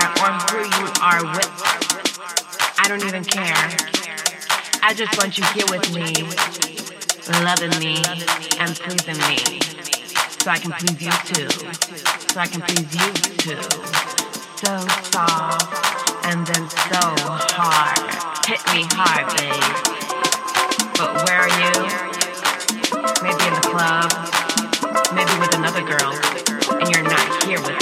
are or who you are with. I don't even care. I just want you here with me, loving me and pleasing me. So I can please you too. So I can please you too. So soft and then so hard. Hit me hard, babe. But where are you? Maybe in the club, maybe with another girl, and you're not here with me.